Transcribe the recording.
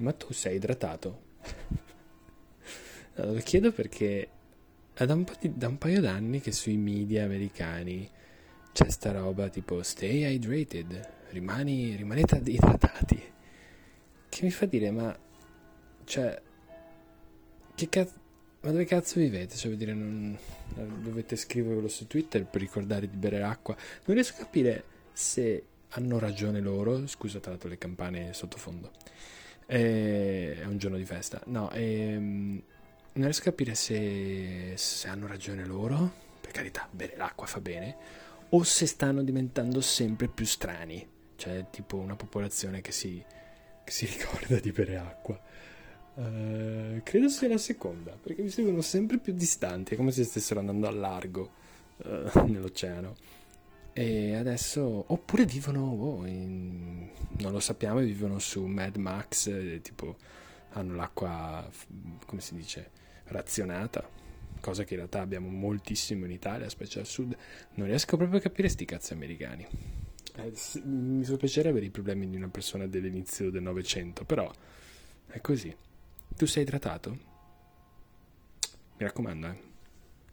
ma tu sei idratato? lo chiedo perché è da un, di, da un paio d'anni che sui media americani c'è sta roba tipo stay hydrated, rimani, rimanete idratati. Che mi fa dire, ma cioè, che cazzo, ma dove cazzo vivete? Cioè, vuol dire, non, dovete scriverlo su Twitter per ricordare di bere acqua. Non riesco a capire se hanno ragione loro. Scusa, tra l'altro, le campane sottofondo. Eh, è un giorno di festa. No, ehm, non riesco a capire se, se hanno ragione loro. Per carità, bere l'acqua fa bene o se stanno diventando sempre più strani, cioè tipo una popolazione che si, che si ricorda di bere acqua. Uh, credo sia la seconda, perché mi sembrano sempre più distanti, è come se stessero andando a largo uh, nell'oceano. E adesso, oppure vivono, oh, in, non lo sappiamo, vivono su Mad Max, eh, tipo hanno l'acqua, come si dice, razionata, cosa che in realtà abbiamo moltissimo in Italia, specie al sud, non riesco proprio a capire sti cazzi americani. Eh, mi piacere avere i problemi di una persona dell'inizio del Novecento, però è così. Tu sei idratato? Mi raccomando, eh.